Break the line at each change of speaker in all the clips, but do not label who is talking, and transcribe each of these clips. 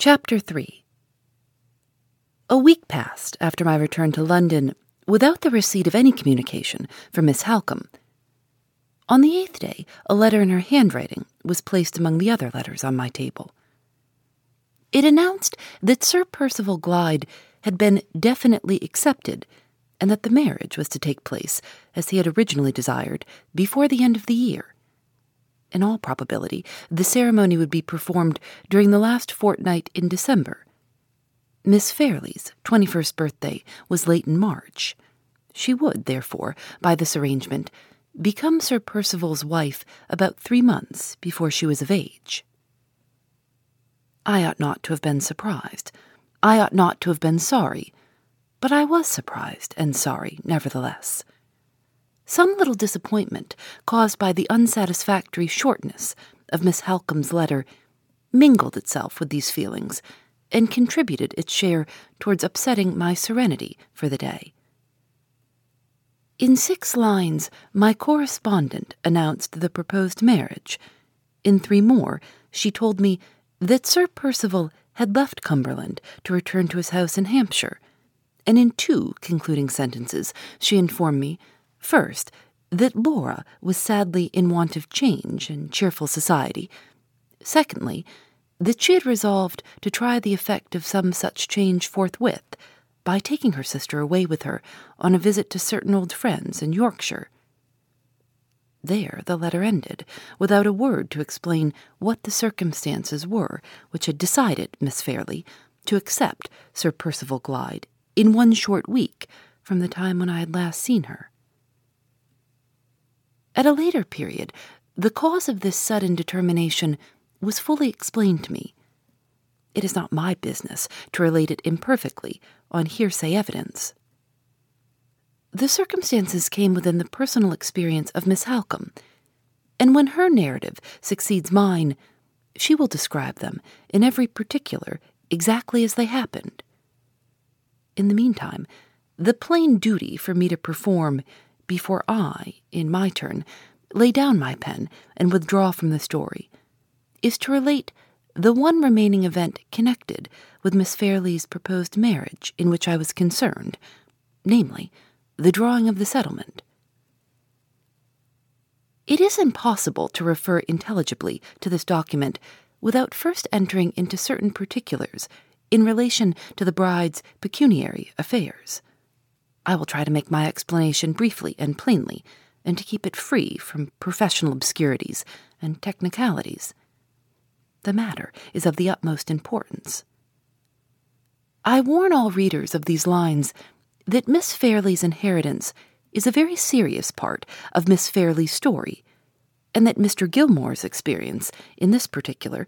Chapter 3 A week passed after my return to London without the receipt of any communication from Miss Halcombe. On the eighth day, a letter in her handwriting was placed among the other letters on my table. It announced that Sir Percival Glyde had been definitely accepted and that the marriage was to take place, as he had originally desired, before the end of the year. In all probability, the ceremony would be performed during the last fortnight in December. Miss Fairlie's 21st birthday was late in March. She would, therefore, by this arrangement, become Sir Percival's wife about three months before she was of age. I ought not to have been surprised. I ought not to have been sorry. But I was surprised and sorry, nevertheless. Some little disappointment caused by the unsatisfactory shortness of Miss Halcombe's letter mingled itself with these feelings and contributed its share towards upsetting my serenity for the day. In six lines, my correspondent announced the proposed marriage. In three more, she told me that Sir Percival had left Cumberland to return to his house in Hampshire, and in two concluding sentences, she informed me First, that Laura was sadly in want of change and cheerful society. Secondly, that she had resolved to try the effect of some such change forthwith by taking her sister away with her on a visit to certain old friends in Yorkshire. There the letter ended, without a word to explain what the circumstances were which had decided Miss Fairlie to accept Sir Percival Glyde in one short week from the time when I had last seen her. At a later period, the cause of this sudden determination was fully explained to me. It is not my business to relate it imperfectly on hearsay evidence. The circumstances came within the personal experience of Miss Halcombe, and when her narrative succeeds mine, she will describe them in every particular exactly as they happened. In the meantime, the plain duty for me to perform before I, in my turn, lay down my pen and withdraw from the story, is to relate the one remaining event connected with Miss Fairlie's proposed marriage in which I was concerned, namely, the drawing of the settlement. It is impossible to refer intelligibly to this document without first entering into certain particulars in relation to the bride's pecuniary affairs. I will try to make my explanation briefly and plainly, and to keep it free from professional obscurities and technicalities. The matter is of the utmost importance. I warn all readers of these lines that Miss Fairlie's inheritance is a very serious part of Miss Fairlie's story, and that Mr. Gilmore's experience in this particular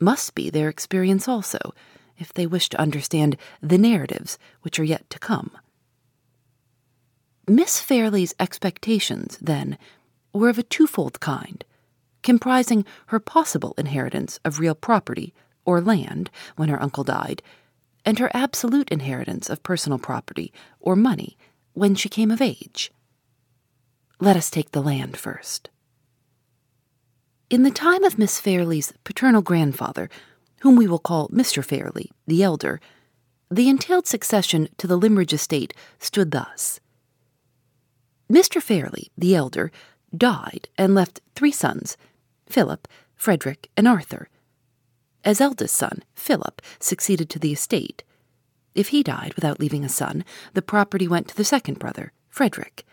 must be their experience also, if they wish to understand the narratives which are yet to come. Miss Fairlie's expectations, then, were of a twofold kind, comprising her possible inheritance of real property or land when her uncle died, and her absolute inheritance of personal property or money when she came of age. Let us take the land first. In the time of Miss Fairlie's paternal grandfather, whom we will call Mr. Fairlie, the elder, the entailed succession to the Limmeridge estate stood thus. Mr. Fairlie, the elder, died and left three sons Philip, Frederick, and Arthur. As eldest son, Philip succeeded to the estate. If he died without leaving a son, the property went to the second brother, Frederick.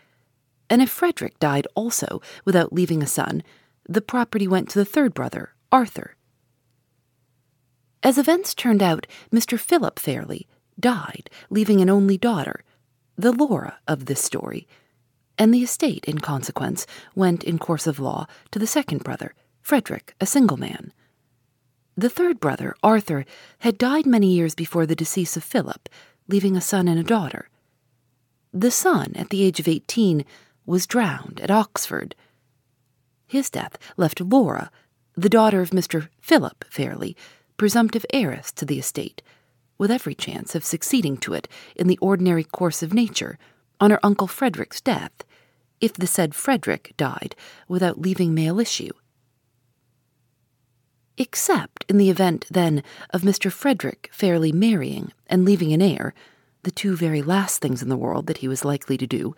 And if Frederick died also without leaving a son, the property went to the third brother, Arthur. As events turned out, Mr. Philip Fairlie died, leaving an only daughter, the Laura of this story, and the estate, in consequence, went in course of law to the second brother, Frederick, a single man. The third brother, Arthur, had died many years before the decease of Philip, leaving a son and a daughter. The son, at the age of 18, was drowned at Oxford. His death left Laura, the daughter of Mr. Philip Fairlie, presumptive heiress to the estate, with every chance of succeeding to it in the ordinary course of nature on her uncle Frederick's death, if the said Frederick died without leaving male issue. Except in the event, then, of Mr. Frederick Fairlie marrying and leaving an heir, the two very last things in the world that he was likely to do,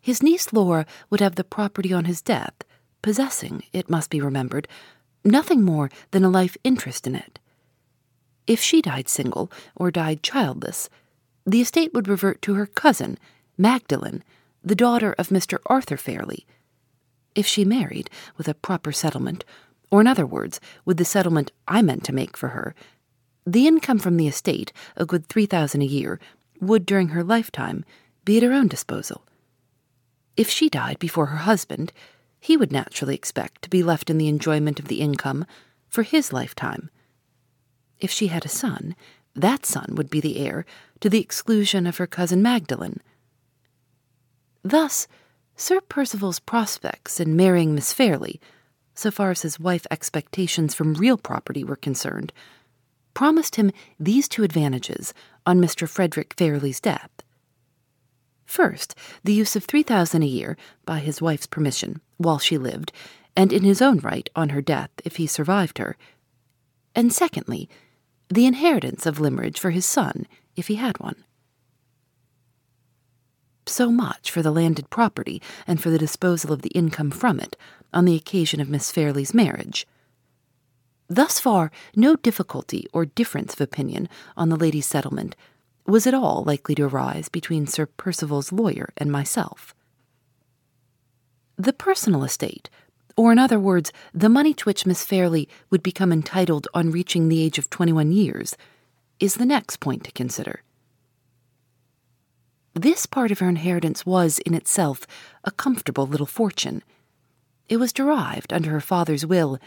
his niece Laura would have the property on his death, possessing, it must be remembered, nothing more than a life interest in it. If she died single or died childless, the estate would revert to her cousin, Magdalen, the daughter of Mr. Arthur Fairlie. If she married, with a proper settlement, or in other words, with the settlement I meant to make for her, the income from the estate, a good three thousand a year, would during her lifetime be at her own disposal. If she died before her husband, he would naturally expect to be left in the enjoyment of the income for his lifetime. If she had a son, that son would be the heir to the exclusion of her cousin Magdalen. Thus, Sir Percival's prospects in marrying Miss Fairlie, so far as his wife's expectations from real property were concerned, promised him these two advantages on Mr. Frederick Fairlie's death. First, the use of three thousand a year, by his wife's permission, while she lived, and in his own right on her death if he survived her. And secondly, the inheritance of Limmeridge for his son if he had one. So much for the landed property and for the disposal of the income from it on the occasion of Miss Fairlie's marriage. Thus far, no difficulty or difference of opinion on the lady's settlement was at all likely to arise between Sir Percival's lawyer and myself. The personal estate, or in other words, the money to which Miss Fairlie would become entitled on reaching the age of twenty one years, is the next point to consider. This part of her inheritance was, in itself, a comfortable little fortune. It was derived under her father's will,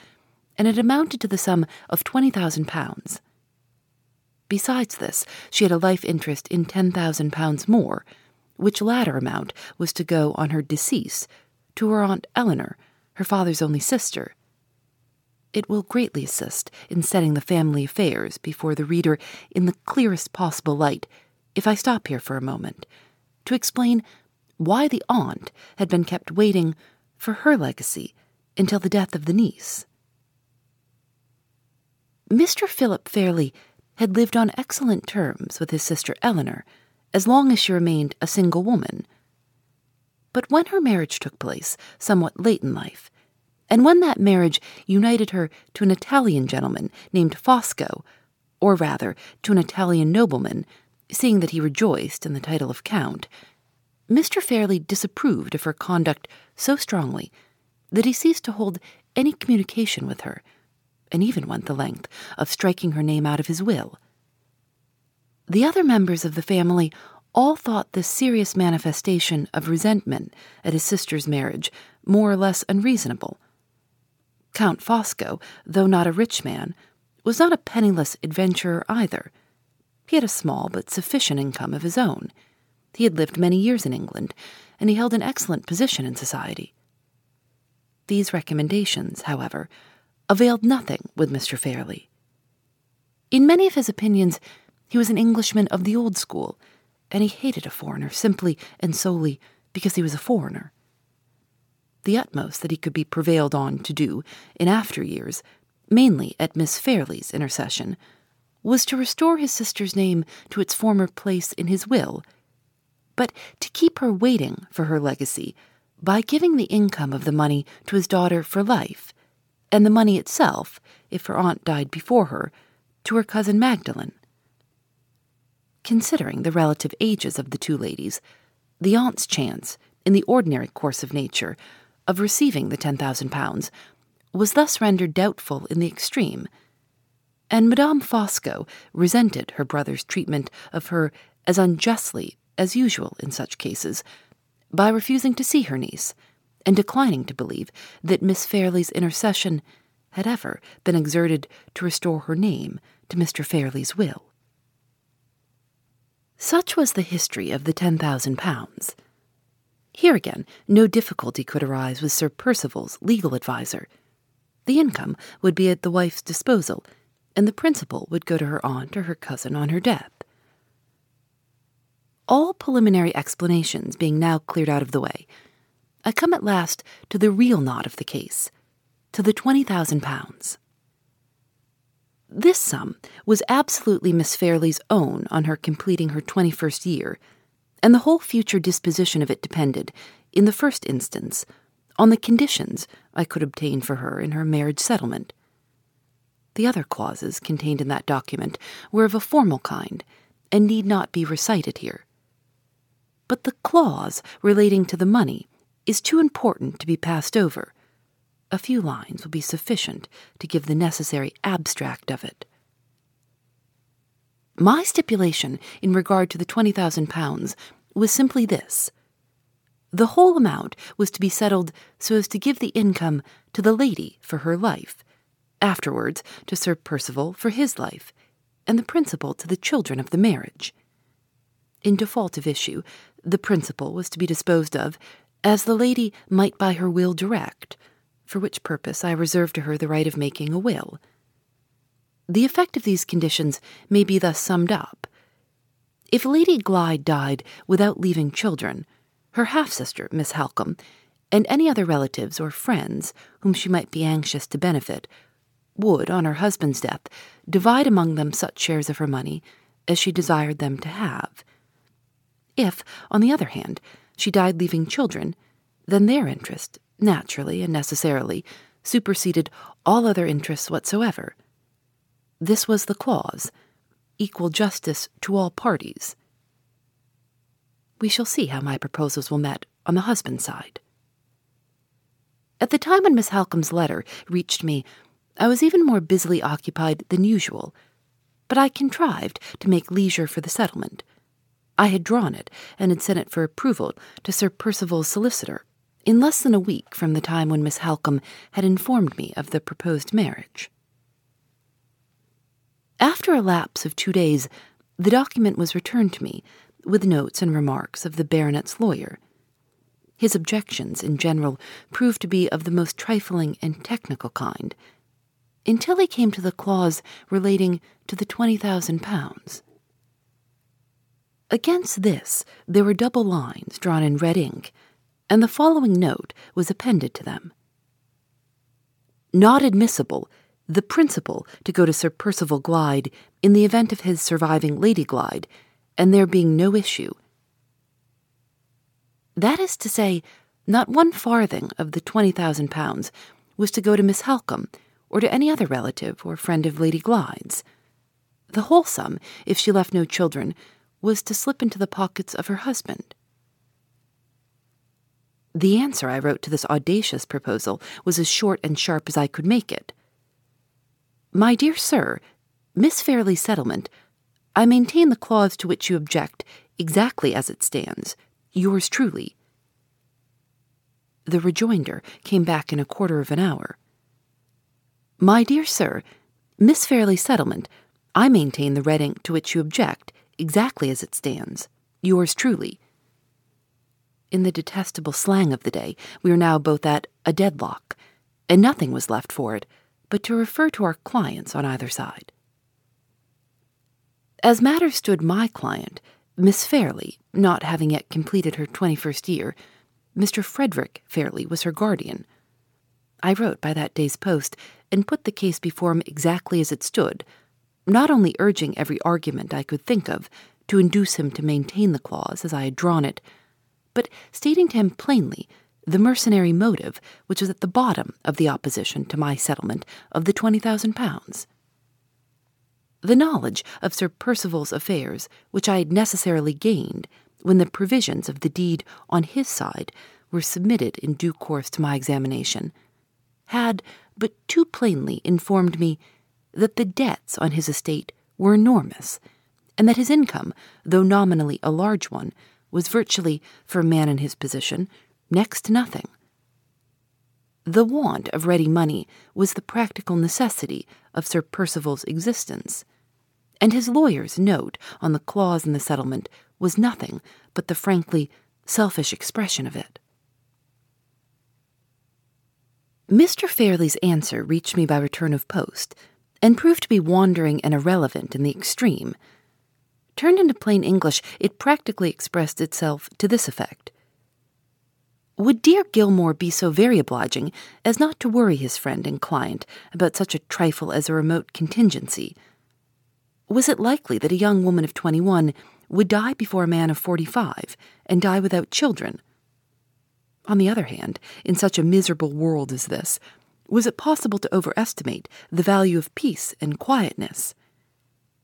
and it amounted to the sum of twenty thousand pounds. Besides this, she had a life interest in ten thousand pounds more, which latter amount was to go on her decease to her aunt Eleanor, her father's only sister. It will greatly assist in setting the family affairs before the reader in the clearest possible light if I stop here for a moment to explain why the aunt had been kept waiting for her legacy until the death of the niece. Mr. Philip Fairlie had lived on excellent terms with his sister Eleanor as long as she remained a single woman. But when her marriage took place, somewhat late in life, and when that marriage united her to an Italian gentleman named Fosco, or rather to an Italian nobleman seeing that he rejoiced in the title of Count, Mr. Fairlie disapproved of her conduct so strongly that he ceased to hold any communication with her, and even went the length of striking her name out of his will. The other members of the family all thought this serious manifestation of resentment at his sister's marriage more or less unreasonable. Count Fosco, though not a rich man, was not a penniless adventurer either. He had a small but sufficient income of his own. He had lived many years in England, and he held an excellent position in society. These recommendations, however, availed nothing with Mr. Fairlie. In many of his opinions, he was an Englishman of the old school, and he hated a foreigner simply and solely because he was a foreigner. The utmost that he could be prevailed on to do in after years, mainly at Miss Fairlie's intercession, was to restore his sister's name to its former place in his will, but to keep her waiting for her legacy by giving the income of the money to his daughter for life, and the money itself, if her aunt died before her, to her cousin Magdalen. Considering the relative ages of the two ladies, the aunt's chance, in the ordinary course of nature, of receiving the ten thousand pounds was thus rendered doubtful in the extreme and Madame Fosco resented her brother's treatment of her as unjustly as usual in such cases, by refusing to see her niece, and declining to believe that Miss Fairlie's intercession had ever been exerted to restore her name to Mr. Fairlie's will. Such was the history of the ten thousand pounds. Here again, no difficulty could arise with Sir Percival's legal adviser. The income would be at the wife's disposal, and the principal would go to her aunt or her cousin on her death. All preliminary explanations being now cleared out of the way, I come at last to the real knot of the case, to the twenty thousand pounds. This sum was absolutely Miss Fairlie's own on her completing her twenty first year, and the whole future disposition of it depended, in the first instance, on the conditions I could obtain for her in her marriage settlement. The other clauses contained in that document were of a formal kind, and need not be recited here. But the clause relating to the money is too important to be passed over. A few lines will be sufficient to give the necessary abstract of it. My stipulation in regard to the twenty thousand pounds was simply this the whole amount was to be settled so as to give the income to the lady for her life, afterwards to Sir Percival for his life, and the principal to the children of the marriage. In default of issue, the principal was to be disposed of as the lady might by her will direct, for which purpose I reserved to her the right of making a will. The effect of these conditions may be thus summed up. If Lady Glyde died without leaving children, her half sister, Miss Halcombe, and any other relatives or friends whom she might be anxious to benefit, would, on her husband's death, divide among them such shares of her money as she desired them to have. If, on the other hand, she died leaving children, then their interest, naturally and necessarily, superseded all other interests whatsoever. This was the clause equal justice to all parties. We shall see how my proposals will met on the husband's side. At the time when Miss Halcombe's letter reached me, I was even more busily occupied than usual, but I contrived to make leisure for the settlement. I had drawn it and had sent it for approval to Sir Percival's solicitor in less than a week from the time when Miss Halcombe had informed me of the proposed marriage. After a lapse of two days, the document was returned to me with notes and remarks of the baronet's lawyer. His objections, in general, proved to be of the most trifling and technical kind, until he came to the clause relating to the twenty thousand pounds. Against this, there were double lines drawn in red ink, and the following note was appended to them Not admissible the principal to go to Sir Percival Glyde in the event of his surviving Lady Glyde, and there being no issue. That is to say, not one farthing of the twenty thousand pounds was to go to Miss Halcombe or to any other relative or friend of Lady Glyde's. The whole sum, if she left no children, was to slip into the pockets of her husband. The answer I wrote to this audacious proposal was as short and sharp as I could make it. My dear sir, Miss Fairlie's settlement, I maintain the clause to which you object exactly as it stands. Yours truly. The rejoinder came back in a quarter of an hour. My dear sir, Miss Fairlie's settlement, I maintain the red ink to which you object exactly as it stands. Yours truly. In the detestable slang of the day, we are now both at a deadlock, and nothing was left for it but to refer to our clients on either side. As matters stood, my client, Miss Fairlie, not having yet completed her 21st year, Mr. Frederick Fairlie was her guardian. I wrote by that day's post and put the case before him exactly as it stood, not only urging every argument I could think of to induce him to maintain the clause as I had drawn it, but stating to him plainly the mercenary motive which was at the bottom of the opposition to my settlement of the twenty thousand pounds. The knowledge of Sir Percival's affairs, which I had necessarily gained when the provisions of the deed on his side were submitted in due course to my examination, had but too plainly informed me that the debts on his estate were enormous, and that his income, though nominally a large one, was virtually, for a man in his position, next to nothing. The want of ready money was the practical necessity of Sir Percival's existence, and his lawyer's note on the clause in the settlement was nothing but the frankly selfish expression of it. Mr. Fairlie's answer reached me by return of post, and proved to be wandering and irrelevant in the extreme. Turned into plain English, it practically expressed itself to this effect Would dear Gilmore be so very obliging as not to worry his friend and client about such a trifle as a remote contingency? Was it likely that a young woman of twenty one would die before a man of forty five, and die without children? On the other hand, in such a miserable world as this, was it possible to overestimate the value of peace and quietness?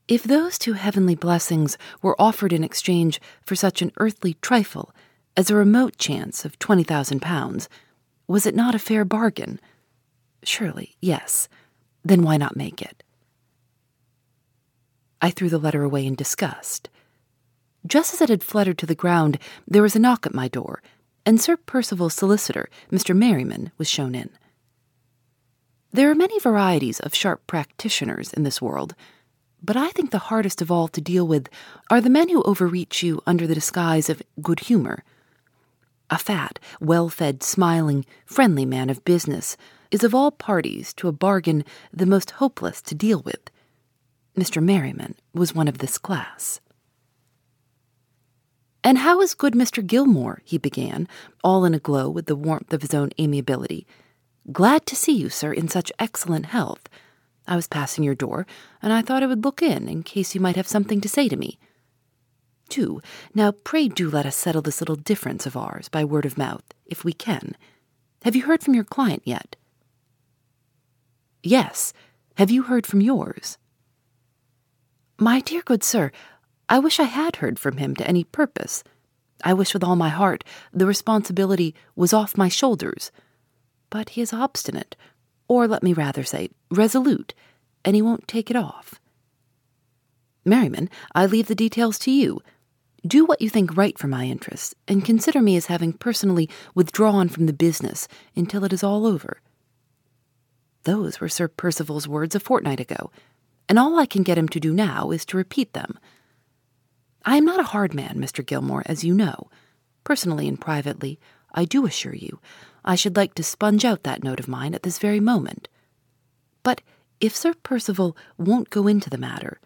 If those two heavenly blessings were offered in exchange for such an earthly trifle as a remote chance of twenty thousand pounds, was it not a fair bargain? Surely, yes. Then why not make it? I threw the letter away in disgust. Just as it had fluttered to the ground, there was a knock at my door, and Sir Percival's solicitor, Mr. Merriman, was shown in. There are many varieties of sharp practitioners in this world, but I think the hardest of all to deal with are the men who overreach you under the disguise of good humor. A fat, well fed, smiling, friendly man of business is of all parties to a bargain the most hopeless to deal with. Mr. Merriman was one of this class. And how is good Mr. Gilmore? he began, all in a glow with the warmth of his own amiability. Glad to see you, sir, in such excellent health. I was passing your door, and I thought I would look in in case you might have something to say to me. Do. Now, pray do let us settle this little difference of ours by word of mouth, if we can. Have you heard from your client yet? Yes. Have you heard from yours? My dear good sir, I wish I had heard from him to any purpose. I wish with all my heart the responsibility was off my shoulders. But he is obstinate, or let me rather say, resolute, and he won't take it off. Merriman, I leave the details to you. Do what you think right for my interests, and consider me as having personally withdrawn from the business until it is all over. Those were Sir Percival's words a fortnight ago, and all I can get him to do now is to repeat them. I am not a hard man, Mr. Gilmore, as you know. Personally and privately, I do assure you, I should like to sponge out that note of mine at this very moment. But if Sir Percival won't go into the matter,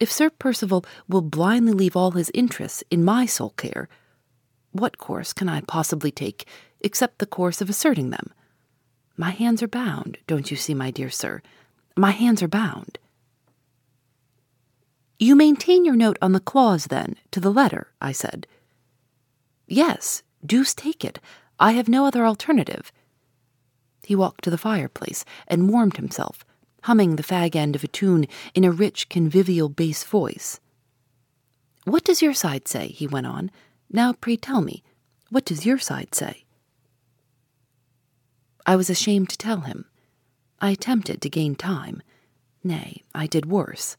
if Sir Percival will blindly leave all his interests in my sole care, what course can I possibly take except the course of asserting them? My hands are bound, don't you see, my dear sir? My hands are bound. You maintain your note on the clause, then, to the letter, I said. Yes, deuce take it. I have no other alternative. He walked to the fireplace and warmed himself, humming the fag end of a tune in a rich, convivial bass voice. What does your side say? he went on. Now, pray tell me, what does your side say? I was ashamed to tell him. I attempted to gain time. Nay, I did worse.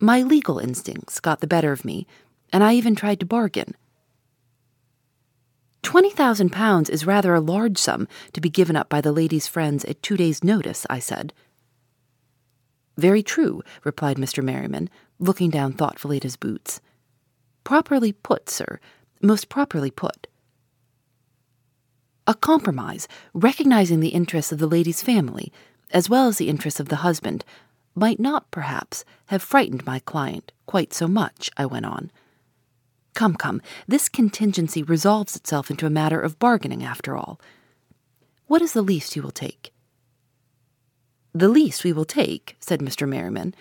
My legal instincts got the better of me, and I even tried to bargain. Twenty thousand pounds is rather a large sum to be given up by the lady's friends at two days' notice, I said. Very true, replied Mr. Merriman, looking down thoughtfully at his boots. Properly put, sir, most properly put. A compromise, recognizing the interests of the lady's family, as well as the interests of the husband, might not, perhaps, have frightened my client quite so much, I went on. Come, come, this contingency resolves itself into a matter of bargaining, after all. What is the least you will take? The least we will take, said Mr. Merriman,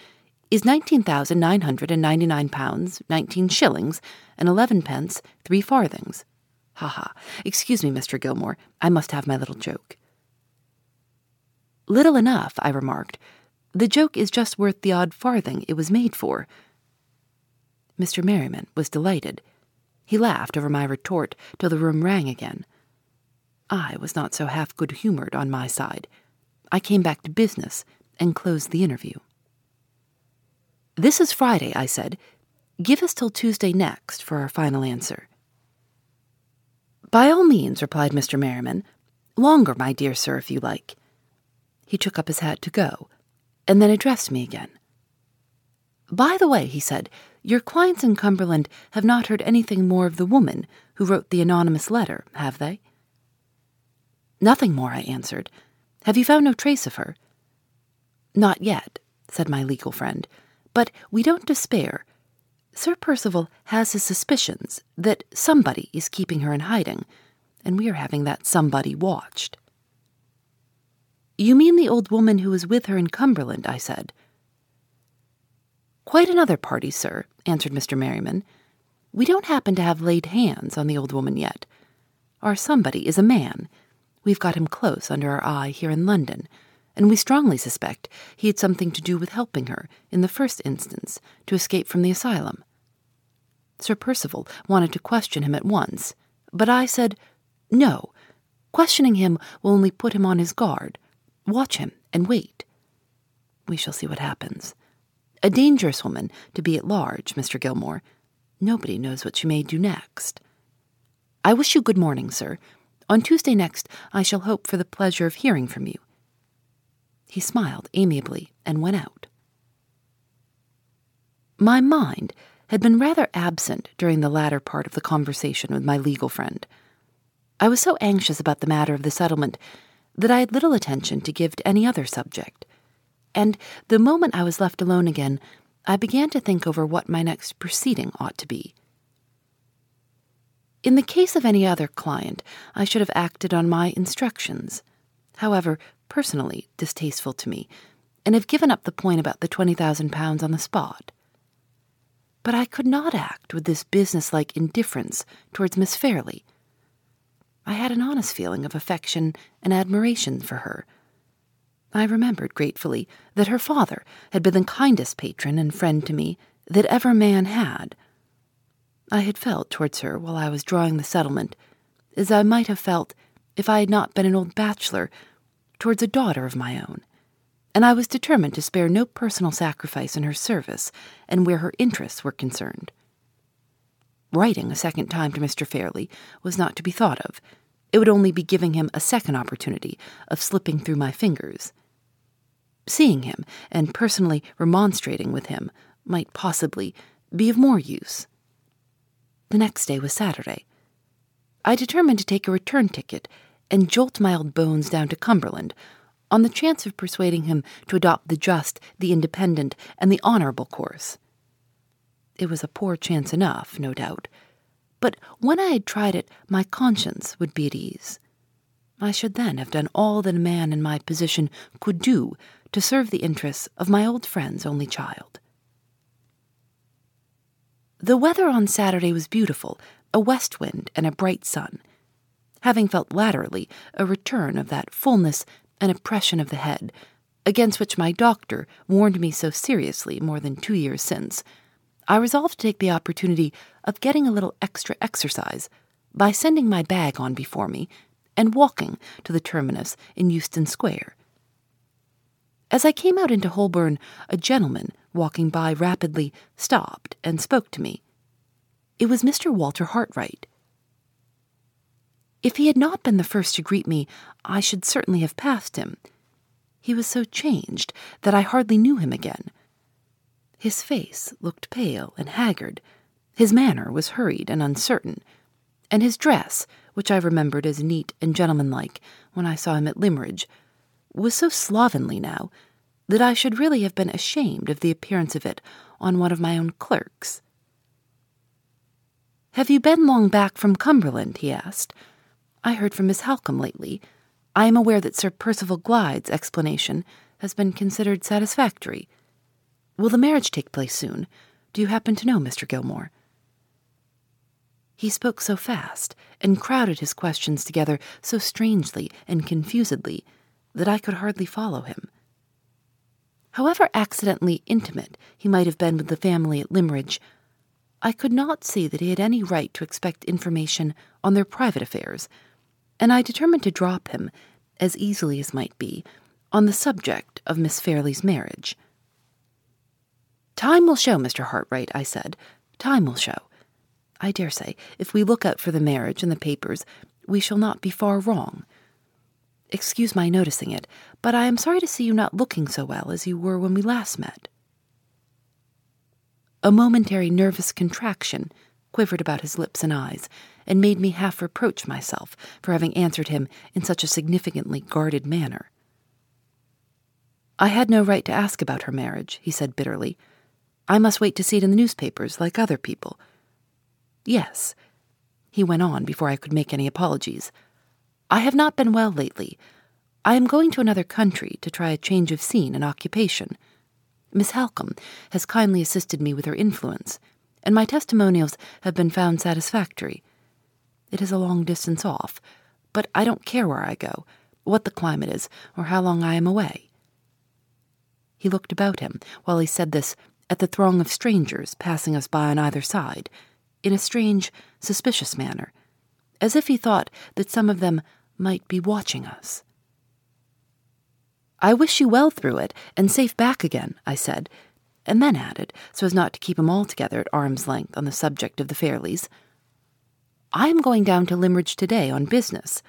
is nineteen thousand nine hundred and ninety nine pounds, nineteen shillings, and eleven pence, three farthings. Ha ha. Excuse me, Mr. Gilmore, I must have my little joke. Little enough, I remarked, the joke is just worth the odd farthing it was made for. Mr. Merriman was delighted. He laughed over my retort till the room rang again. I was not so half good humored on my side. I came back to business and closed the interview. This is Friday, I said. Give us till Tuesday next for our final answer. By all means, replied Mr. Merriman. Longer, my dear sir, if you like. He took up his hat to go, and then addressed me again. By the way, he said, your clients in Cumberland have not heard anything more of the woman who wrote the anonymous letter, have they? Nothing more, I answered. Have you found no trace of her? Not yet, said my legal friend, but we don't despair. Sir Percival has his suspicions that somebody is keeping her in hiding, and we are having that somebody watched. You mean the old woman who was with her in Cumberland, I said. Quite another party, sir, answered Mr. Merriman. We don't happen to have laid hands on the old woman yet. Our somebody is a man. We've got him close under our eye here in London, and we strongly suspect he had something to do with helping her, in the first instance, to escape from the asylum. Sir Percival wanted to question him at once, but I said, No, questioning him will only put him on his guard. Watch him and wait. We shall see what happens. A dangerous woman to be at large, Mr. Gilmore. Nobody knows what she may do next. I wish you good morning, sir. On Tuesday next, I shall hope for the pleasure of hearing from you. He smiled amiably and went out. My mind had been rather absent during the latter part of the conversation with my legal friend. I was so anxious about the matter of the settlement that I had little attention to give to any other subject. And the moment I was left alone again, I began to think over what my next proceeding ought to be. In the case of any other client, I should have acted on my instructions, however personally distasteful to me, and have given up the point about the twenty thousand pounds on the spot. But I could not act with this businesslike indifference towards Miss Fairlie. I had an honest feeling of affection and admiration for her. I remembered gratefully that her father had been the kindest patron and friend to me that ever man had. I had felt towards her while I was drawing the settlement as I might have felt if I had not been an old bachelor towards a daughter of my own and I was determined to spare no personal sacrifice in her service and where her interests were concerned. Writing a second time to Mr. Fairlie was not to be thought of. It would only be giving him a second opportunity of slipping through my fingers. Seeing him and personally remonstrating with him might possibly be of more use. The next day was Saturday. I determined to take a return ticket and jolt my old bones down to Cumberland on the chance of persuading him to adopt the just, the independent, and the honorable course. It was a poor chance enough, no doubt, but when I had tried it, my conscience would be at ease. I should then have done all that a man in my position could do to serve the interests of my old friend's only child. The weather on Saturday was beautiful, a west wind and a bright sun. Having felt latterly a return of that fullness and oppression of the head, against which my doctor warned me so seriously more than two years since, I resolved to take the opportunity of getting a little extra exercise by sending my bag on before me and walking to the terminus in Euston Square. As I came out into Holborn, a gentleman, walking by rapidly, stopped and spoke to me. It was Mr. Walter Hartright. If he had not been the first to greet me, I should certainly have passed him. He was so changed that I hardly knew him again. His face looked pale and haggard, his manner was hurried and uncertain, and his dress, which I remembered as neat and gentlemanlike when I saw him at Limmeridge, was so slovenly now that I should really have been ashamed of the appearance of it on one of my own clerks. Have you been long back from Cumberland? he asked. I heard from Miss Halcombe lately. I am aware that Sir Percival Glyde's explanation has been considered satisfactory. Will the marriage take place soon? Do you happen to know, Mr. Gilmore? He spoke so fast and crowded his questions together so strangely and confusedly that I could hardly follow him. However accidentally intimate he might have been with the family at Limmeridge, I could not see that he had any right to expect information on their private affairs and I determined to drop him, as easily as might be, on the subject of Miss Fairlie's marriage. Time will show, Mr. Hartright, I said. Time will show. I dare say, if we look out for the marriage in the papers, we shall not be far wrong. Excuse my noticing it, but I am sorry to see you not looking so well as you were when we last met. A momentary nervous contraction quivered about his lips and eyes, and made me half reproach myself for having answered him in such a significantly guarded manner. I had no right to ask about her marriage, he said bitterly. I must wait to see it in the newspapers like other people. Yes, he went on before I could make any apologies. I have not been well lately. I am going to another country to try a change of scene and occupation. Miss Halcombe has kindly assisted me with her influence, and my testimonials have been found satisfactory. It is a long distance off, but I don't care where I go, what the climate is, or how long I am away. He looked about him while he said this at the throng of strangers passing us by on either side, in a strange, suspicious manner, as if he thought that some of them might be watching us. I wish you well through it, and safe back again, I said, and then added, so as not to keep them altogether at arm's length on the subject of the Fairlies. I am going down to Limmeridge today on business.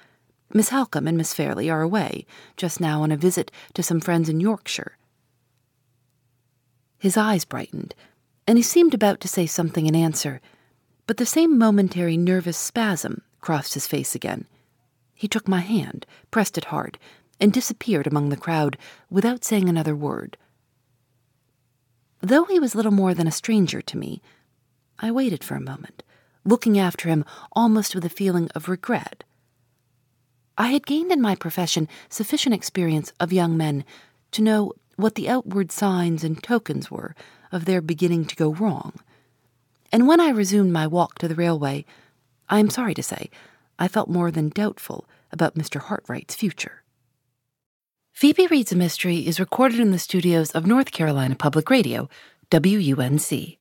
Miss Halcombe and Miss Fairlie are away, just now on a visit to some friends in Yorkshire. His eyes brightened, and he seemed about to say something in answer, but the same momentary nervous spasm crossed his face again. He took my hand, pressed it hard, and disappeared among the crowd without saying another word. Though he was little more than a stranger to me, I waited for a moment, looking after him almost with a feeling of regret. I had gained in my profession sufficient experience of young men to know what the outward signs and tokens were of their beginning to go wrong. And when I resumed my walk to the railway, I am sorry to say, I felt more than doubtful about Mr. Hartright's future. Phoebe Reads a Mystery is recorded in the studios of North Carolina Public Radio, WUNC.